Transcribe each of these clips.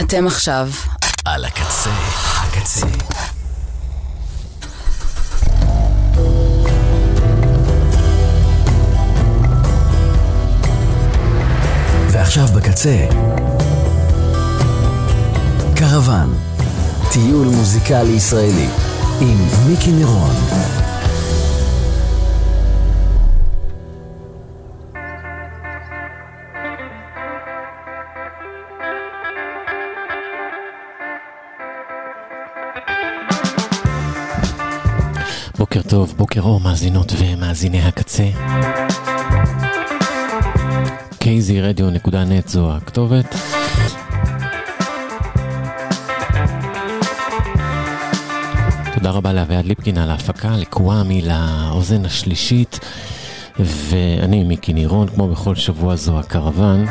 אתם עכשיו. על הקצה, הקצה. ועכשיו בקצה, קרוון, טיול מוזיקלי ישראלי, עם מיקי נירון. בוקר טוב, בוקר אור, מאזינות ומאזיני הקצה. kzradio.net זו הכתובת. תודה רבה לאביעד ליפקין על ההפקה, לקוואמי, לאוזן השלישית, ואני מיקי נירון, כמו בכל שבוע זו הקרוון.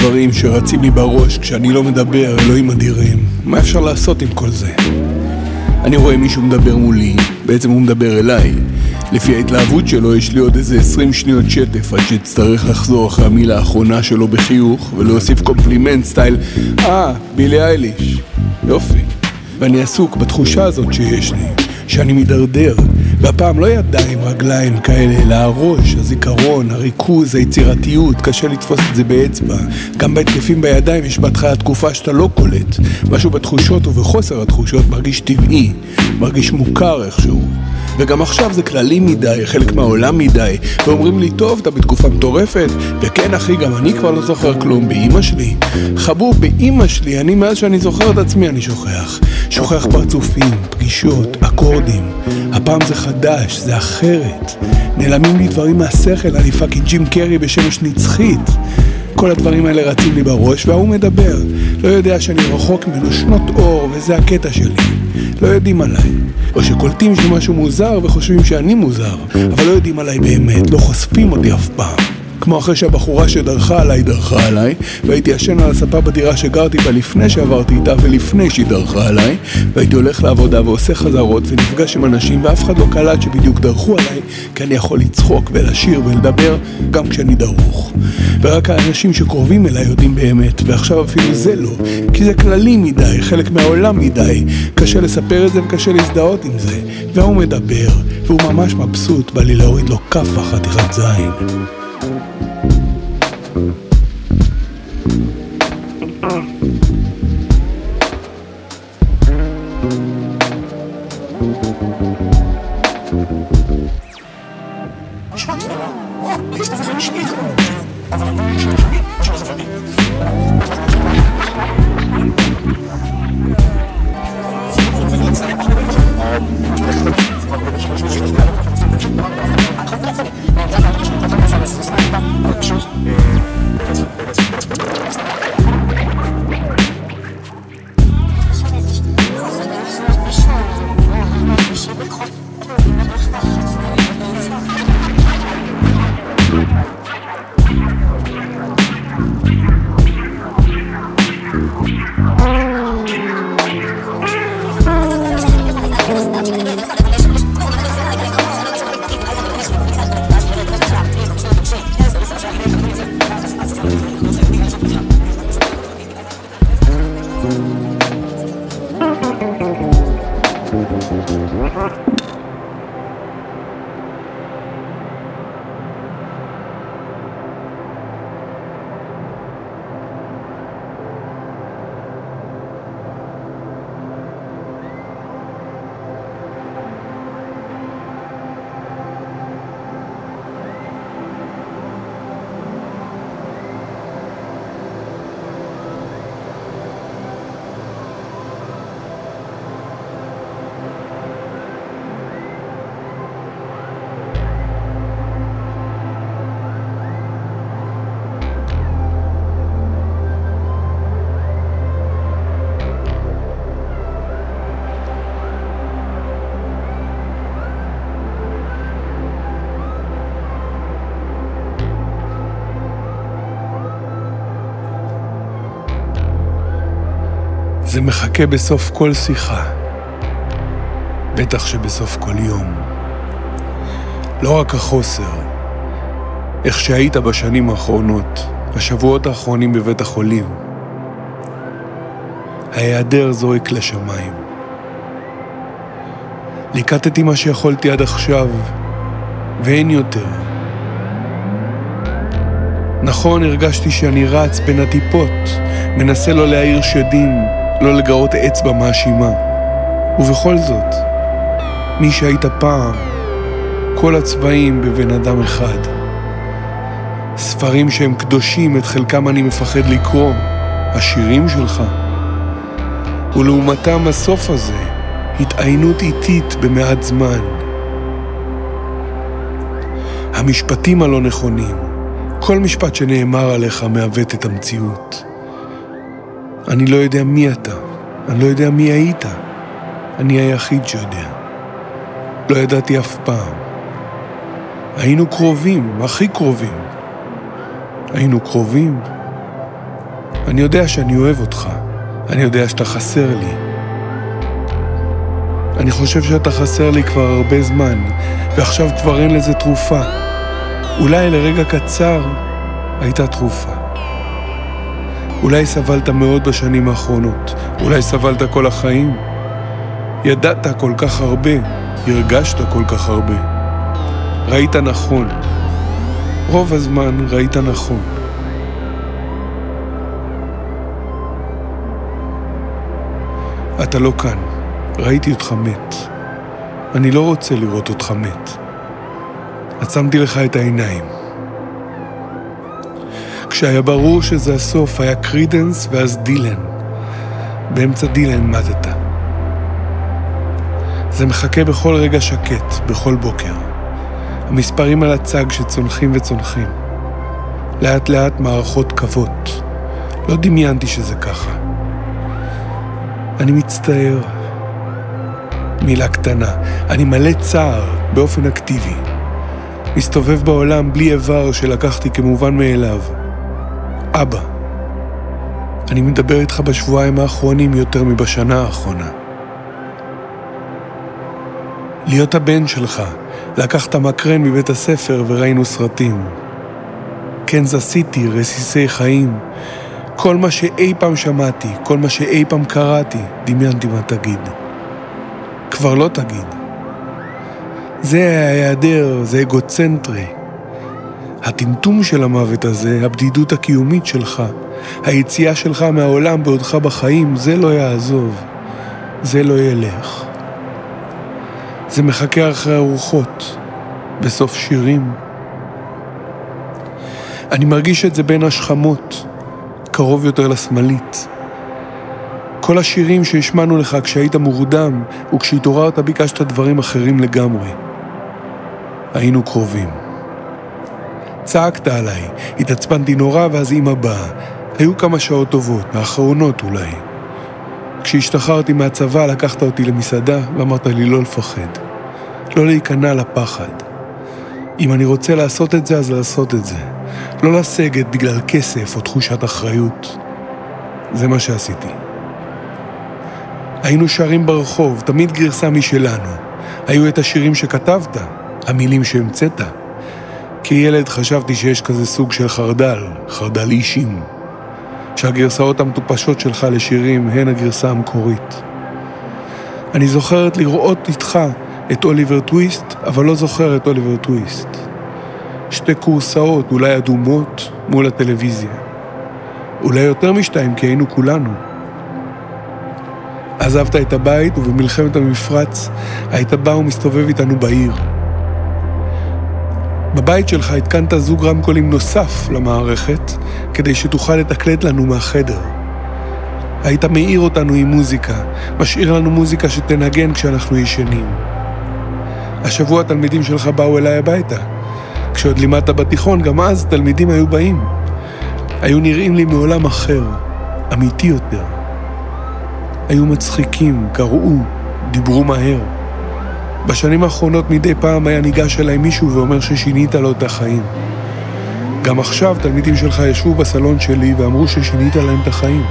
כל הדברים שרצים לי בראש כשאני לא מדבר, אלוהים אדירים. מה אפשר לעשות עם כל זה? אני רואה מישהו מדבר מולי, בעצם הוא מדבר אליי. לפי ההתלהבות שלו יש לי עוד איזה 20 שניות שטף עד שאצטרך לחזור אחרי המילה האחרונה שלו בחיוך ולהוסיף קומפלימנט style אה, בילי אייליש. יופי. ואני עסוק בתחושה הזאת שיש לי, שאני מידרדר, והפעם לא ידיים, רגליים כאלה, אלא הראש, הזיכרון, הריכוז, היצירתיות, קשה לתפוס את זה באצבע. גם בהתקפים בידיים יש בהתחלה תקופה שאתה לא קולט. משהו בתחושות ובחוסר התחושות מרגיש טבעי, מרגיש מוכר איכשהו. וגם עכשיו זה כללי מדי, חלק מהעולם מדי, ואומרים לי, טוב, אתה בתקופה מטורפת, וכן אחי, גם אני כבר לא זוכר כלום, באימא שלי. חבוב, באימא שלי, אני מאז שאני זוכר את עצמי אני שוכח. שוכח פרצופים, פגישות, אקורדים. הפעם זה חדש, זה אחרת. נעלמים לי דברים מהשכל, אני fucking ג'ים קרי בשמש נצחית. כל הדברים האלה רצים לי בראש, וההוא מדבר. לא יודע שאני רחוק ממנו שנות אור, וזה הקטע שלי. לא יודעים עליי. או שקולטים שמשהו מוזר וחושבים שאני מוזר, אבל לא יודעים עליי באמת, לא חושפים אותי אף פעם. כמו אחרי שהבחורה שדרכה עליי דרכה עליי והייתי ישן על הספה בדירה שגרתי בה לפני שעברתי איתה ולפני שהיא דרכה עליי והייתי הולך לעבודה ועושה חזרות ונפגש עם אנשים ואף אחד לא קלט שבדיוק דרכו עליי כי אני יכול לצחוק ולשיר ולדבר גם כשאני דרוך. ורק האנשים שקרובים אליי יודעים באמת ועכשיו אפילו זה לא כי זה כללי מדי, חלק מהעולם מדי. קשה לספר את זה וקשה להזדהות עם זה. והוא מדבר והוא ממש מבסוט בא לי להוריד לו כאפה חתיכת זין Mm-hmm. זה מחכה בסוף כל שיחה, בטח שבסוף כל יום. לא רק החוסר, איך שהיית בשנים האחרונות, השבועות האחרונים בבית החולים. ההיעדר זועק לשמיים. ליקטתי מה שיכולתי עד עכשיו, ואין יותר. נכון, הרגשתי שאני רץ בין הטיפות, מנסה לא להעיר שדים, לא לגרות אצבע מאשימה. ובכל זאת, מי שהיית פעם, כל הצבעים בבן אדם אחד. ספרים שהם קדושים, את חלקם אני מפחד לקרוא, השירים שלך. ולעומתם הסוף הזה, התעיינות איטית במעט זמן. המשפטים הלא נכונים, כל משפט שנאמר עליך מעוות את המציאות. אני לא יודע מי אתה, אני לא יודע מי היית. אני היחיד שיודע. לא ידעתי אף פעם. היינו קרובים, הכי קרובים. היינו קרובים, אני יודע שאני אוהב אותך. אני יודע שאתה חסר לי. אני חושב שאתה חסר לי כבר הרבה זמן, ועכשיו כבר אין לזה תרופה. אולי לרגע קצר הייתה תרופה. אולי סבלת מאוד בשנים האחרונות, אולי סבלת כל החיים. ידעת כל כך הרבה, הרגשת כל כך הרבה. ראית נכון. רוב הזמן ראית נכון. אתה לא כאן, ראיתי אותך מת. אני לא רוצה לראות אותך מת. עצמתי לך את העיניים. כשהיה ברור שזה הסוף, היה קרידנס ואז דילן. באמצע דילן מתת. זה מחכה בכל רגע שקט, בכל בוקר. המספרים על הצג שצונחים וצונחים. לאט לאט מערכות קוות. לא דמיינתי שזה ככה. אני מצטער. מילה קטנה. אני מלא צער באופן אקטיבי. מסתובב בעולם בלי איבר שלקחתי כמובן מאליו. אבא. אני מדבר איתך בשבועיים האחרונים יותר מבשנה האחרונה. להיות הבן שלך, לקחת מקרן מבית הספר וראינו סרטים. קנזס סיטי, רסיסי חיים. כל מה שאי פעם שמעתי, כל מה שאי פעם קראתי, דמיינתי מה תגיד. כבר לא תגיד. זה ההיעדר, זה אגוצנטרי. הטמטום של המוות הזה, הבדידות הקיומית שלך, היציאה שלך מהעולם בעודך בחיים, זה לא יעזוב. זה לא ילך. זה מחכה אחרי הרוחות, בסוף שירים. אני מרגיש את זה בין השכמות, קרוב יותר לשמאלית. כל השירים שהשמענו לך כשהיית מורדם, וכשהתעוררת ביקשת דברים אחרים לגמרי. היינו קרובים. צעקת עליי, התעצבנתי נורא ואז אמא באה. היו כמה שעות טובות, האחרונות אולי. כשהשתחררתי מהצבא לקחת אותי למסעדה ואמרת לי לא לפחד. לא להיכנע לפחד. אם אני רוצה לעשות את זה, אז לעשות את זה. לא לסגת בגלל כסף או תחושת אחריות. זה מה שעשיתי. היינו שרים ברחוב, תמיד גרסה משלנו. היו את השירים שכתבת, המילים שהמצאת. כילד חשבתי שיש כזה סוג של חרדל, חרדל אישים. שהגרסאות המטופשות שלך לשירים הן הגרסה המקורית. אני זוכרת לראות איתך את אוליבר טוויסט, אבל לא זוכר את אוליבר טוויסט. שתי כורסאות, אולי אדומות, מול הטלוויזיה. אולי יותר משתיים, כי היינו כולנו. עזבת את הבית, ובמלחמת המפרץ היית בא ומסתובב איתנו בעיר. בבית שלך התקנת זוג רמקולים נוסף למערכת, כדי שתוכל לתקלט לנו מהחדר. היית מאיר אותנו עם מוזיקה, משאיר לנו מוזיקה שתנגן כשאנחנו ישנים. השבוע התלמידים שלך באו אליי הביתה. כשעוד לימדת בתיכון, גם אז תלמידים היו באים. היו נראים לי מעולם אחר, אמיתי יותר. היו מצחיקים, קראו, דיברו מהר. בשנים האחרונות מדי פעם היה ניגש אליי מישהו ואומר ששינית לו את החיים. גם עכשיו תלמידים שלך ישבו בסלון שלי ואמרו ששינית להם את החיים.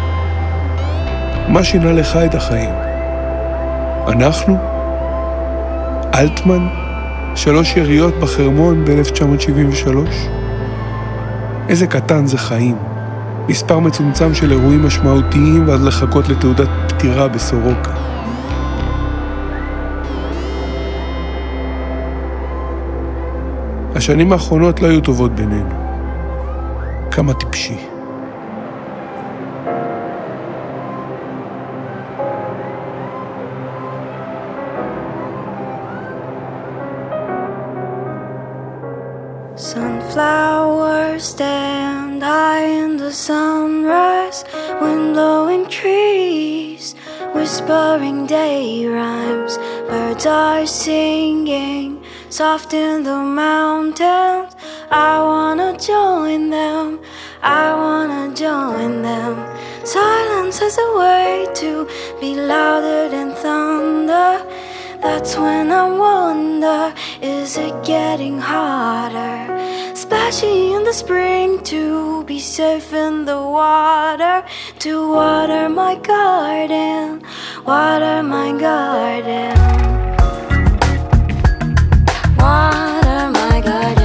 מה שינה לך את החיים? אנחנו? אלטמן? שלוש יריות בחרמון ב-1973? איזה קטן זה חיים. מספר מצומצם של אירועים משמעותיים ואז לחכות לתעודת פטירה בסורוקה. השנים האחרונות לא היו טובות בינינו. כמה טיפשי. Sunflowers stand high in the sunrise, wind blowing trees, whispering day rhymes, birds are singing soft in the mountains. I wanna join them, I wanna join them. Silence is a way to be louder than thunder. That's when I wonder, is it getting harder? Splashy in the spring to be safe in the water, to water my garden, water my garden water, my God.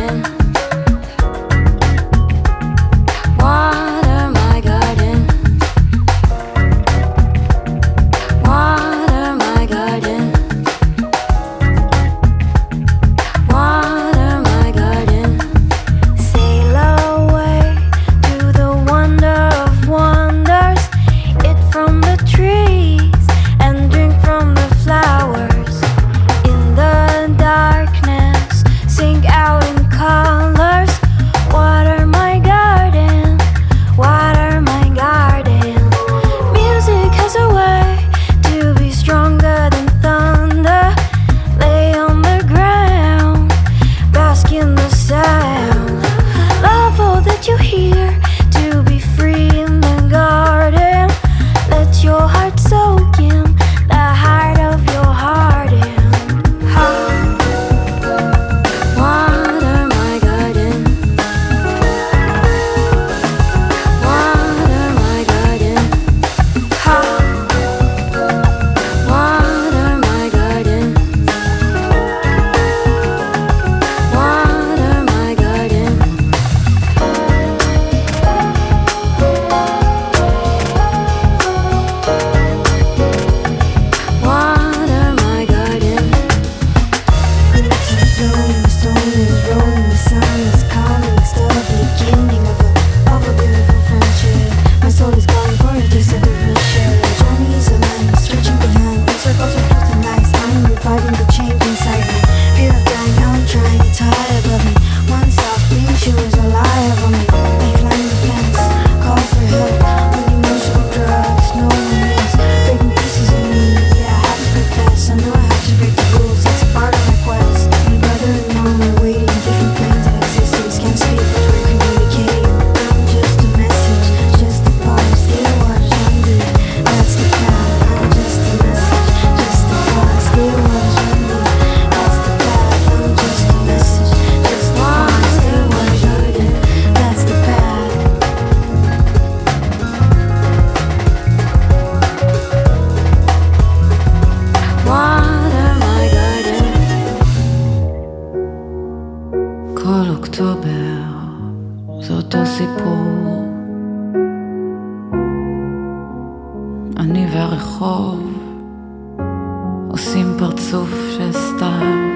עושים פרצוף של סתם.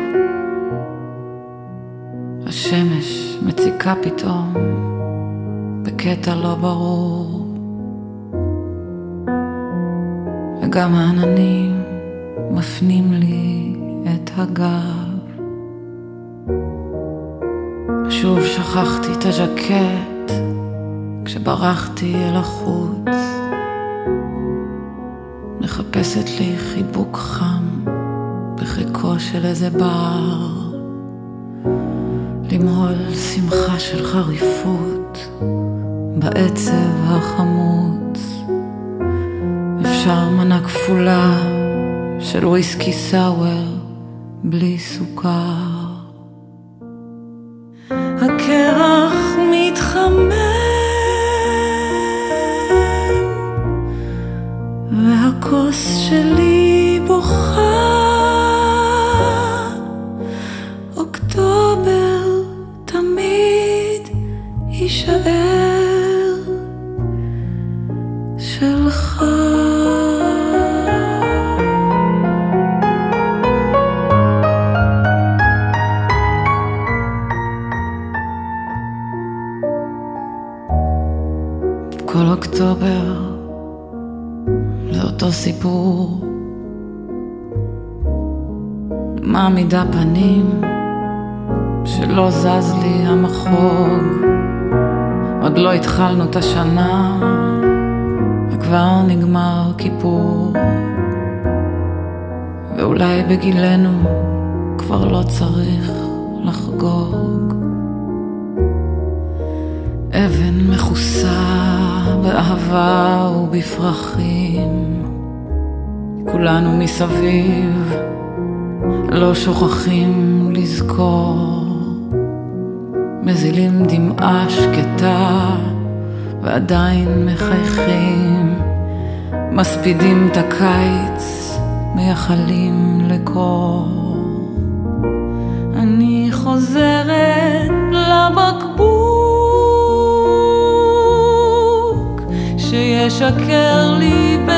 השמש מציקה פתאום בקטע לא ברור. וגם העננים מפנים לי את הגב. שוב שכחתי את הז'קט כשברחתי אל החוץ. מחפשת לי חיבוק חם. בדרכו של איזה בר, למהול שמחה של חריפות בעצב החמוץ. אפשר מנה כפולה של וויסקי סאואר בלי סוכר. בגילנו כבר לא צריך לחגוג. אבן מכוסה באהבה ובפרחים, כולנו מסביב לא שוכחים לזכור, מזילים דמעה שקטה ועדיין מחייכים, מספידים את הקיץ מייחלים לקור. אני חוזרת לבקבוק שישקר לי בשמחה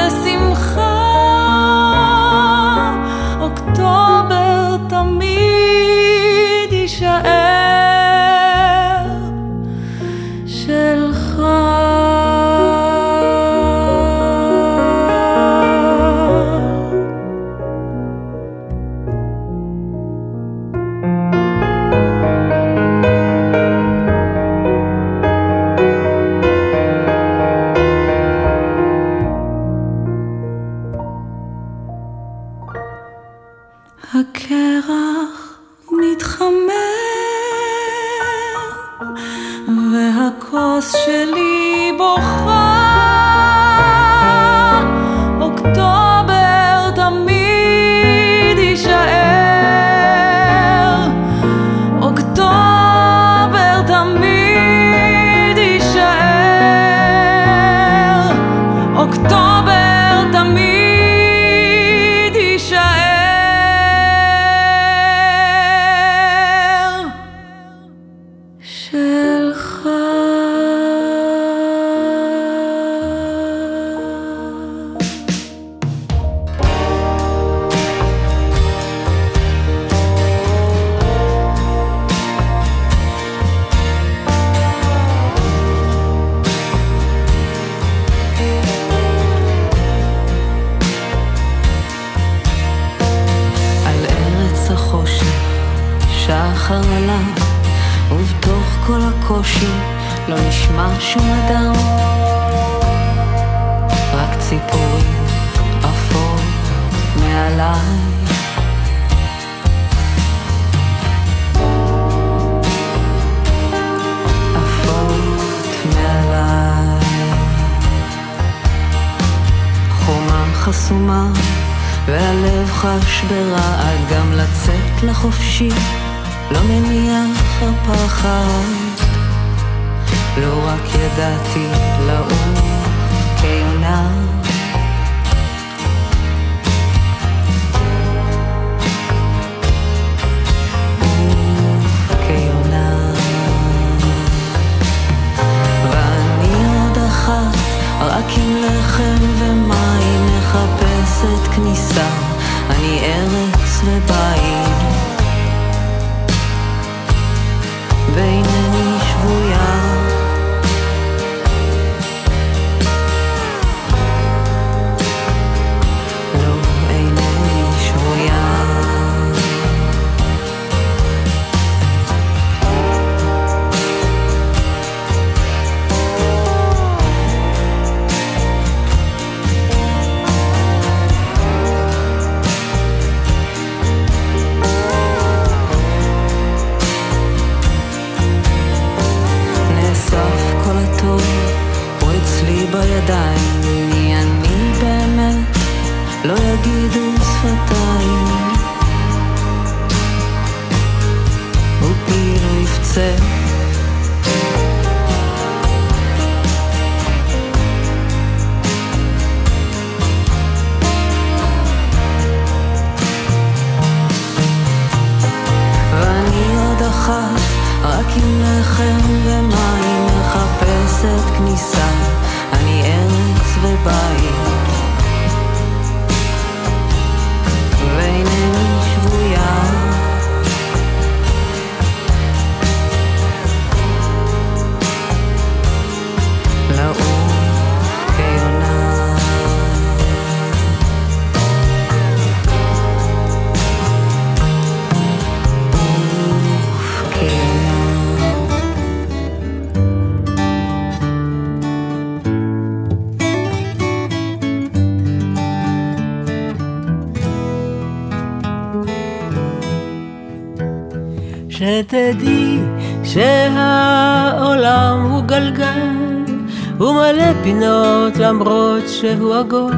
מלא פינות למרות שהוא עגול.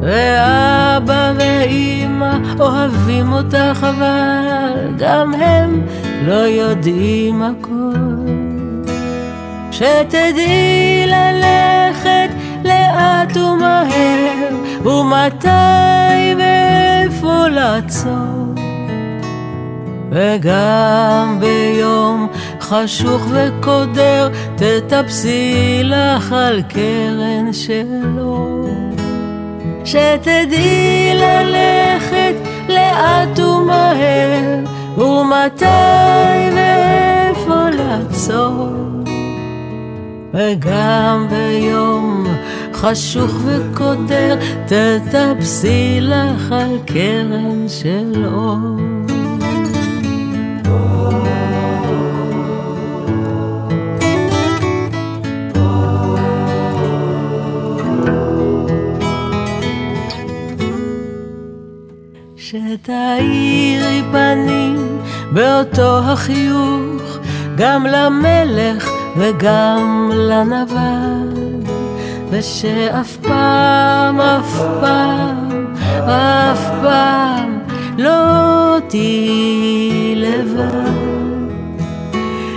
ואבא ואימא אוהבים אותך אבל גם הם לא יודעים הכל. שתדעי ללכת לאט ומהר, ומתי ואיפה לעצור. וגם ביום חשוך וקודר, תטפסי לך על קרן של אור. שתדעי ללכת לאט ומהר, ומתי ואיפה לעצור. וגם ביום חשוך וקודר, תטפסי לך על קרן של אור. שתאירי פנים באותו החיוך גם למלך וגם לנבל ושאף פעם, אף פעם, אף פעם לא תהיי לבד.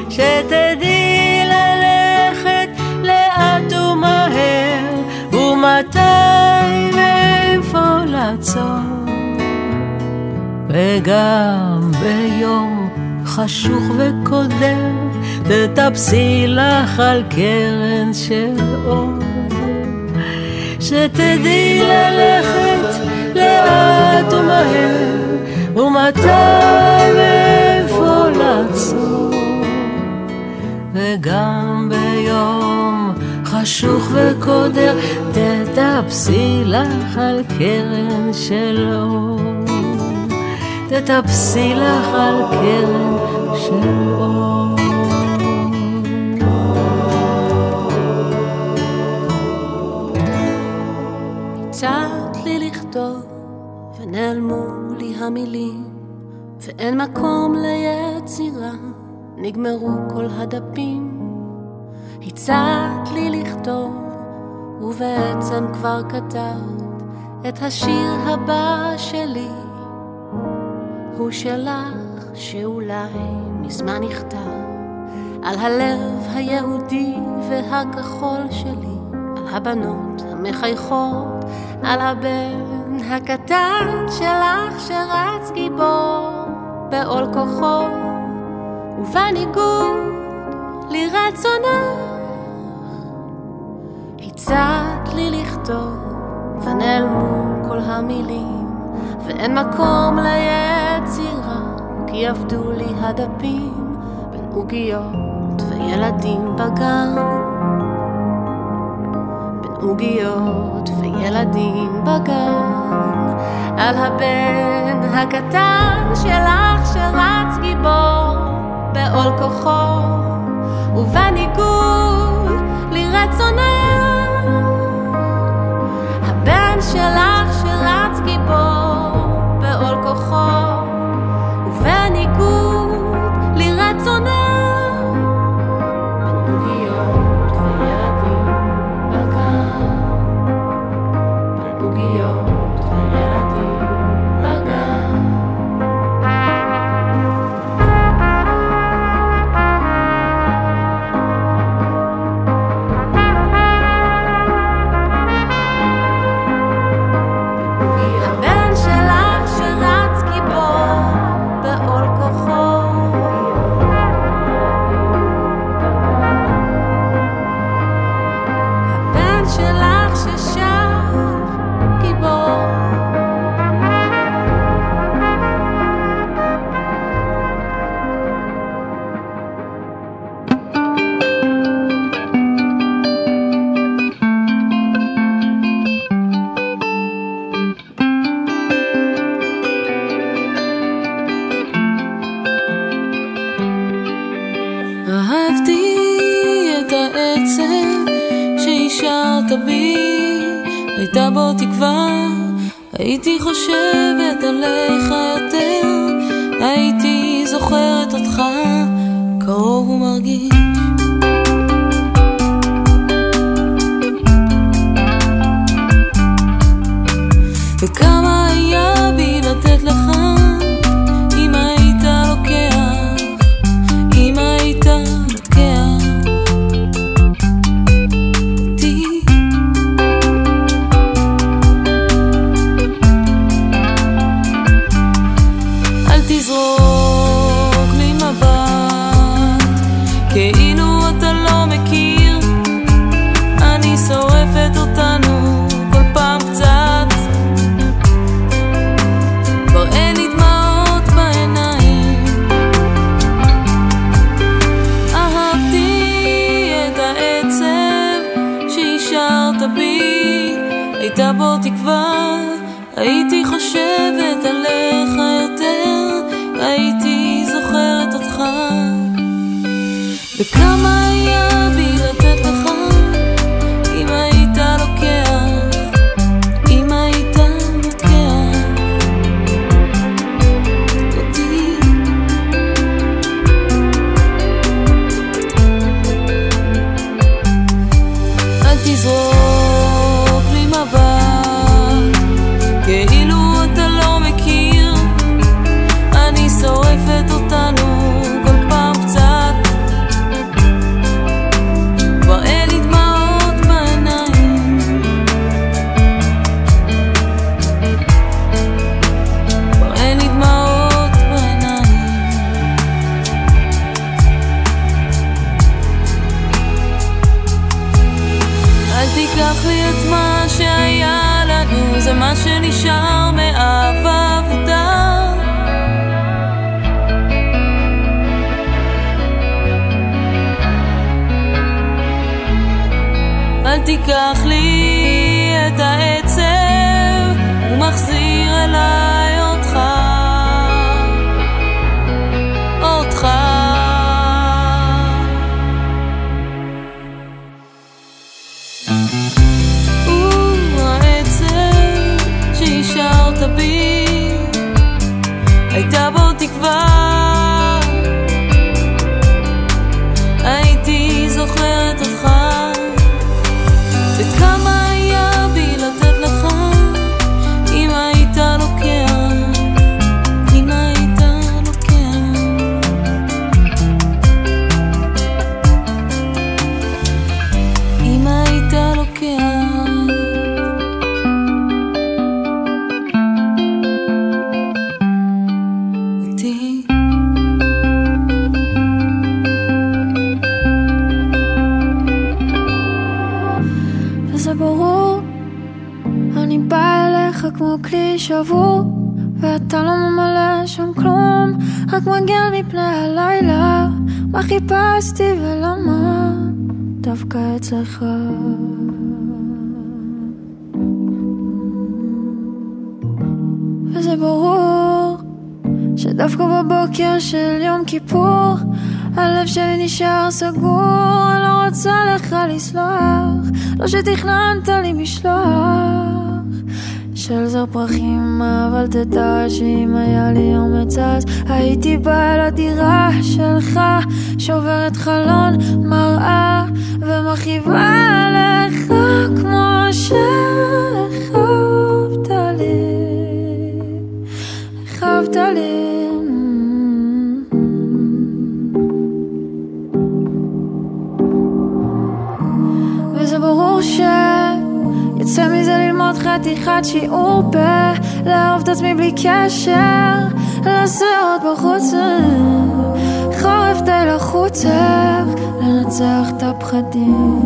שתדעי ללכת לאט ומהר ומתי ואיפה לעצור וגם ביום חשוך וקודר, תטפסי לך על קרן של אור. שתדעי ללכת לאט ומהר, ומתי ואיפה לעצור. וגם ביום חשוך וקודר, תטפסי לך על קרן של אור. תטפסי לך על קרן של אור. הצעת לי לכתוב, ונעלמו לי המילים, ואין מקום ליצירה, נגמרו כל הדפים. הצעת לי לכתוב, ובעצם כבר כתבת את השיר הבא שלי. הוא שלך שאולי מזמן נכתב על הלב היהודי והכחול שלי, על הבנות המחייכות, על הבן הקטן שלך שרץ גיבור בעול כוחו, ובניגוד לרצונך הצעת לי לכתוב ונעלמו כל המילים ואין מקום ליצירה, כי עבדו לי הדפים בין עוגיות וילדים בגן. בין עוגיות וילדים בגן, על הבן הקטן שלך שרץ גיבור בעול כוחו, ובניגוד לרצונך, הבן שלך שרץ גיבור נשאר סגור, אני לא רוצה לך לסלוח. לא שתכננת לי משלוח של זר פרחים, אבל תדע שאם היה לי אומץ אז. הייתי באה לדירה שלך שוברת חלון מראה ומכאיבה לך כמו שהכאבת חתיכת שיעור ב... לאהוב את עצמי בלי קשר לעשות בחוץ חורף די לחוץ לנצח את הפחדים.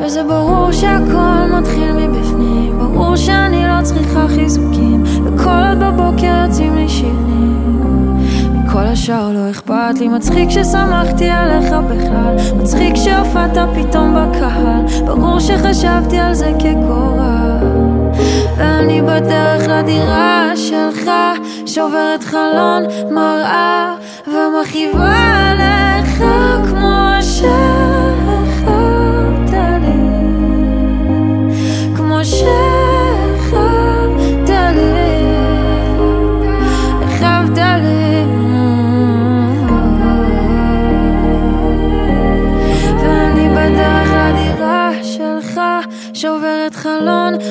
וזה ברור שהכל מתחיל מבפנים ברור שאני לא צריכה חיזוקים וכל עוד בבוקר יוצאים לי שירים מכל השאר לא אכפת לי מצחיק ששמחתי עליך בכלל. מצחיק שהופעת פתאום בקהל. ברור שחשבתי על זה כגורל. ואני בדרך לדירה שלך. שוברת חלון מראה ומכאיבה לך כמו שהכאבת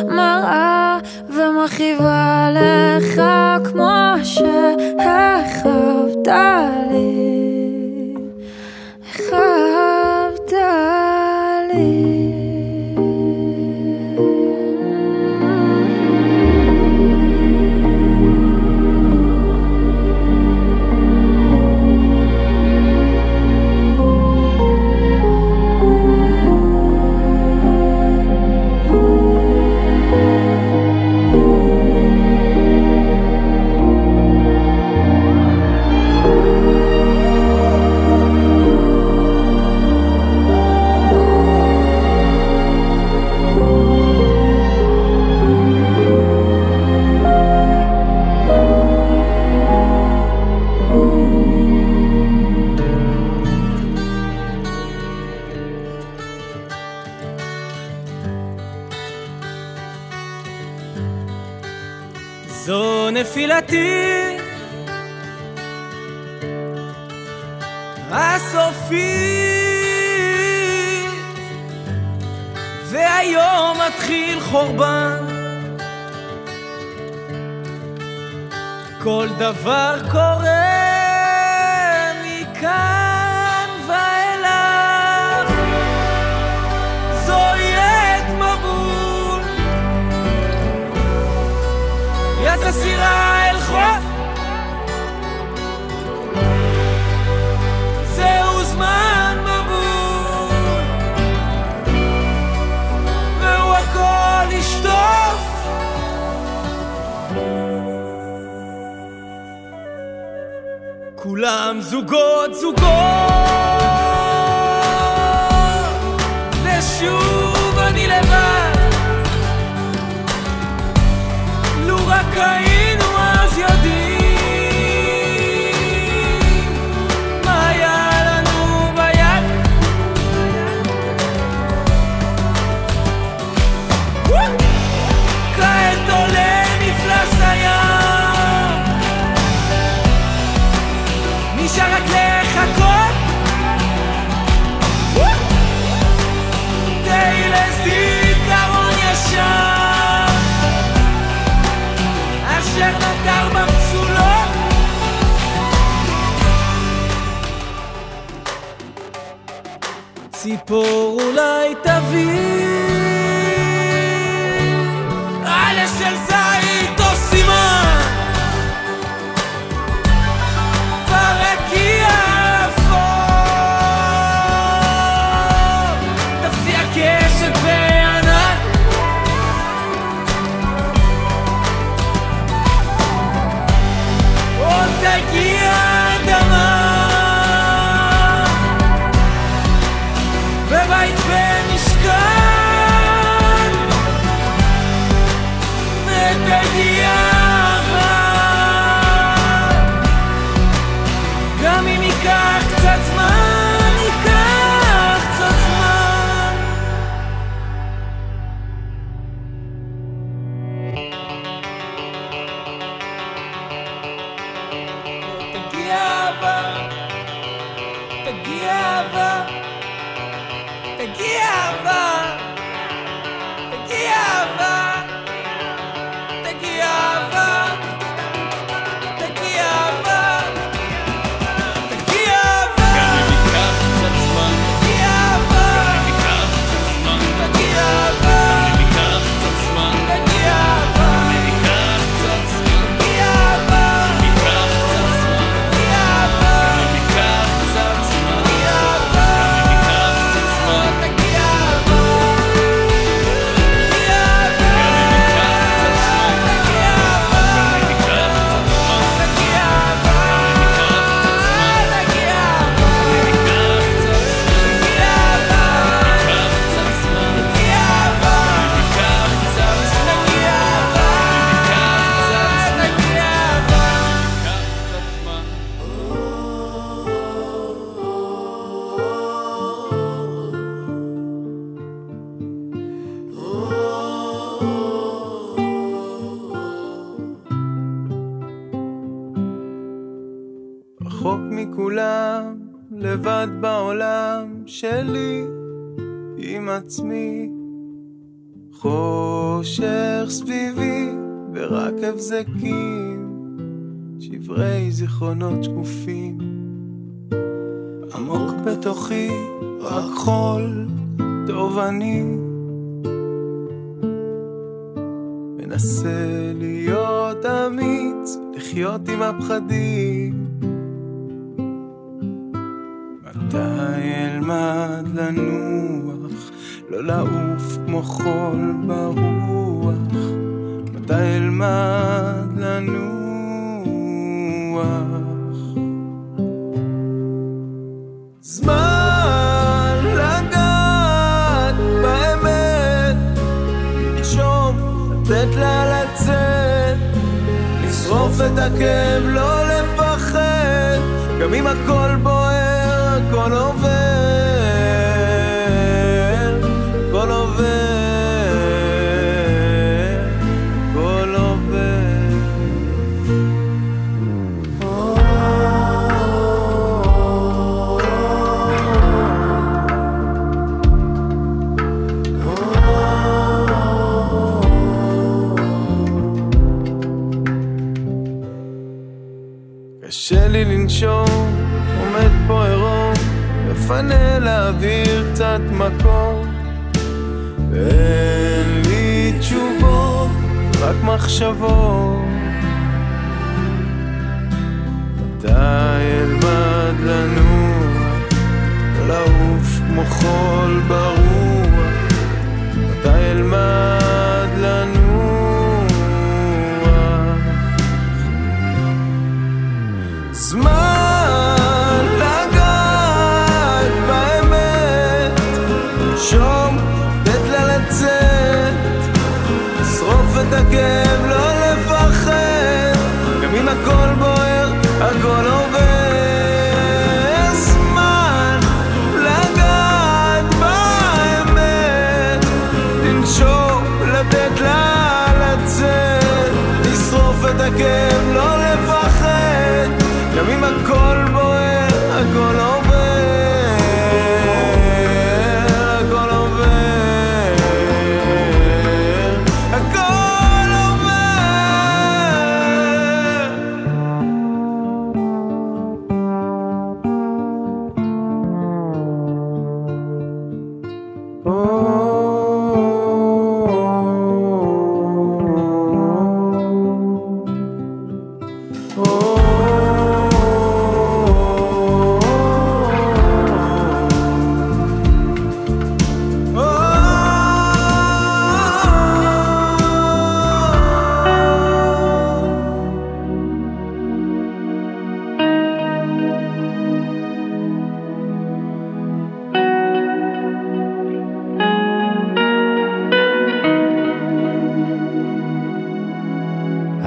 מראה ומכאיבה לך כמו שהכאבת לי תפילתי. הסופית. והיום מתחיל חורבן. כל דבר קורה מכאן. הסירה אל חוף. זהו זמן מבול והוא הכל ישטוף. כולם זוגות זוגות. caí. ציפור אולי תביא עצמי, חושך סביבי ורק הבזקים, שברי זיכרונות שקופים. עמוק בתוכי רק חול תובעני. מנסה להיות אמיץ, לחיות עם הפחדים. מתי אלמד לנוח? לא לעוף כמו חול ברוח, מתי אלמד לנוח? זמן לגעת באמת, לנשום, לתת לה לצאת, לשרוף את הכאב, לא לפחד, גם אם הכל בוער, הכל עובד. קשה לי לנשום, עומד פה עירום, מפנה לאוויר קצת מקום. אין לי תשובות, רק מחשבות. מתי אלמד לנוח, לא לעוף כמו חול ברוח?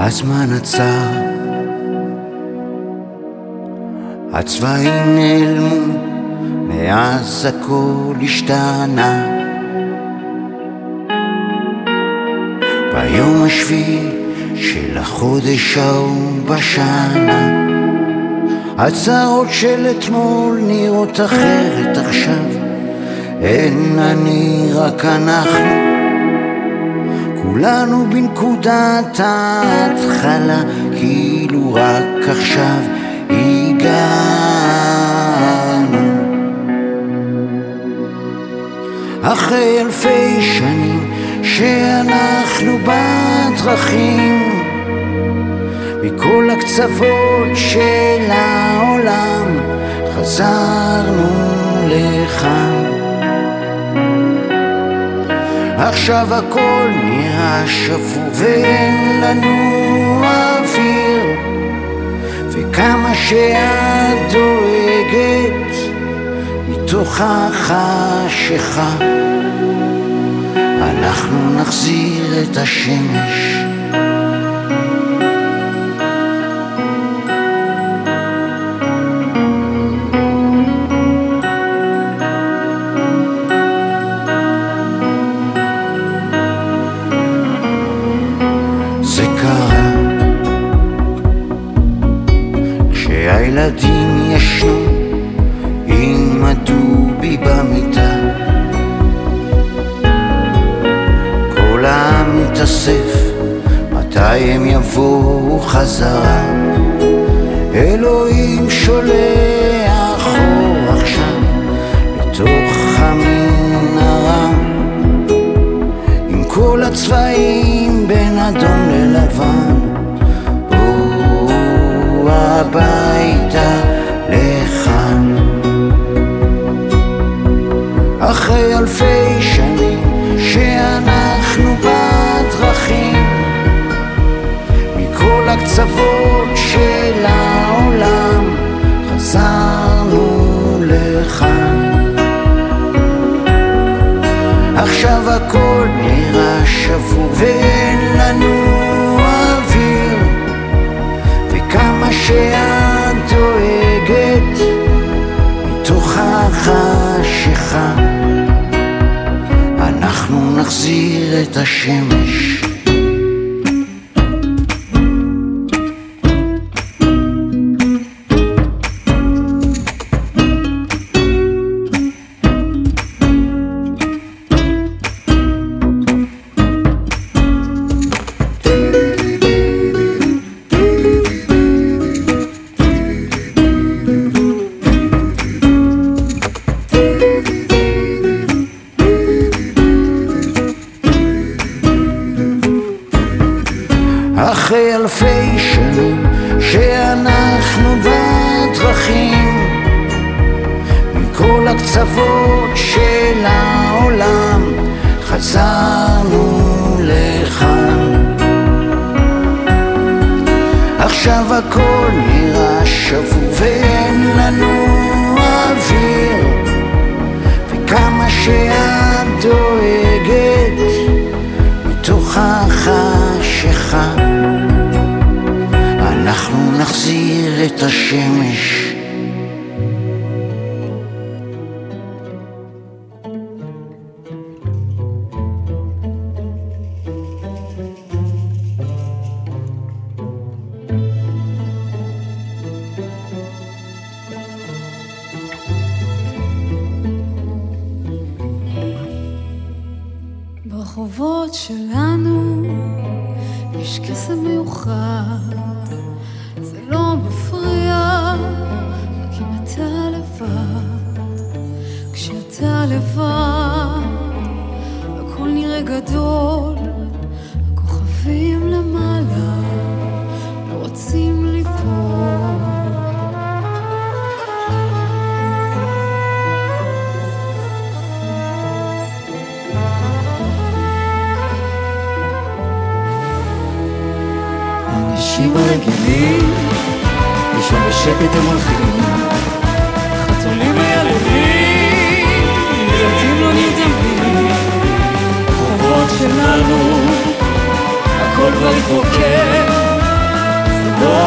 הזמן עצר, הצבעים נעלמו, מאז הכל השתנה. ביום השביעי של החודש ההוא בשנה, הצהרות של אתמול נראות אחרת עכשיו. אין אני, רק אנחנו. כולנו בנקודת ההתחלה, כאילו רק עכשיו הגענו. אחרי אלפי שנים שאנחנו בדרכים, מכל הקצוות של העולם חזרנו לכאן. עכשיו הכל נהיה שפור ואין לנו אוויר. וכמה שאת דואגת מתוך החשיכה אנחנו נחזיר את השמש ישנו עם הדובי במיטה. כל העם מתאסף מתי הם יבואו חזרה? אלוהים שולח אור עכשיו לתוך המנהרה. עם כל הצבעים בין אדום ללבן בואו הביתה הקצוות של העולם חזרנו לכאן. עכשיו הכל נראה שבור ואין לנו אוויר וכמה שאת דואגת מתוך החשיכה. אנחנו נחזיר את השמש אחרי אלפי שנים שאנחנו בדרכים מכל הקצוות של העולם חזרנו לכאן. עכשיו הכל נראה שבור ואין לנו אוויר וכמה שאת דואגת להחזיר את השמש.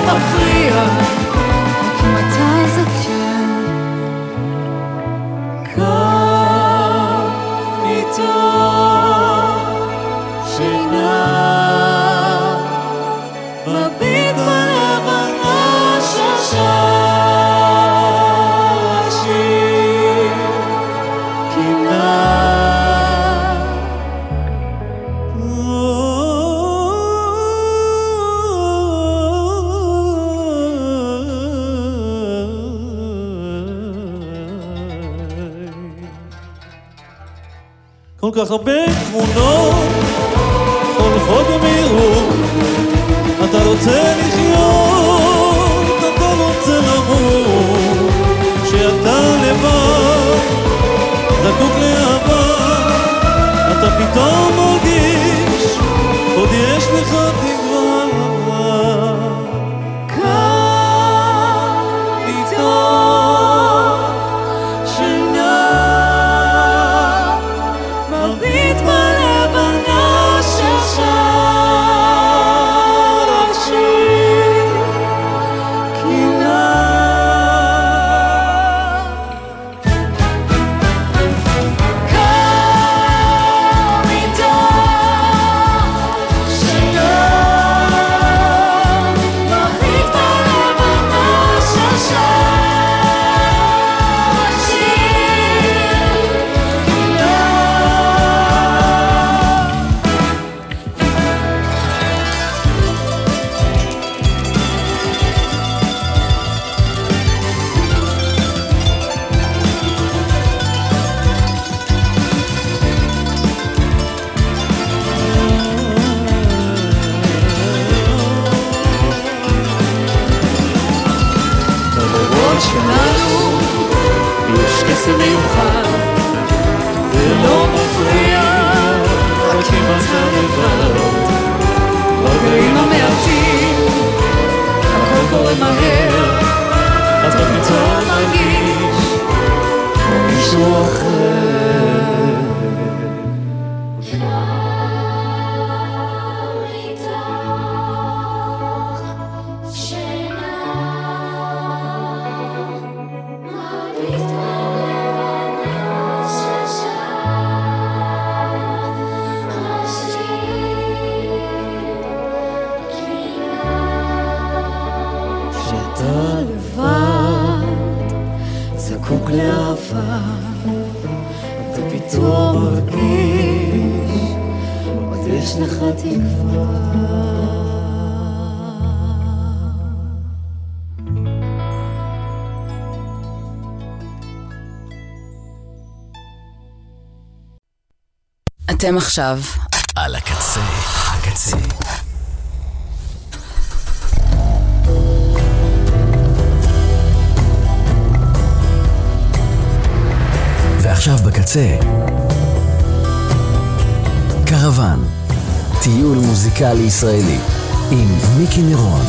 the free. casar bem. אתם עכשיו. על הקצה, הקצה. ועכשיו בקצה, קרוון, טיול מוזיקלי ישראלי, עם מיקי נירון.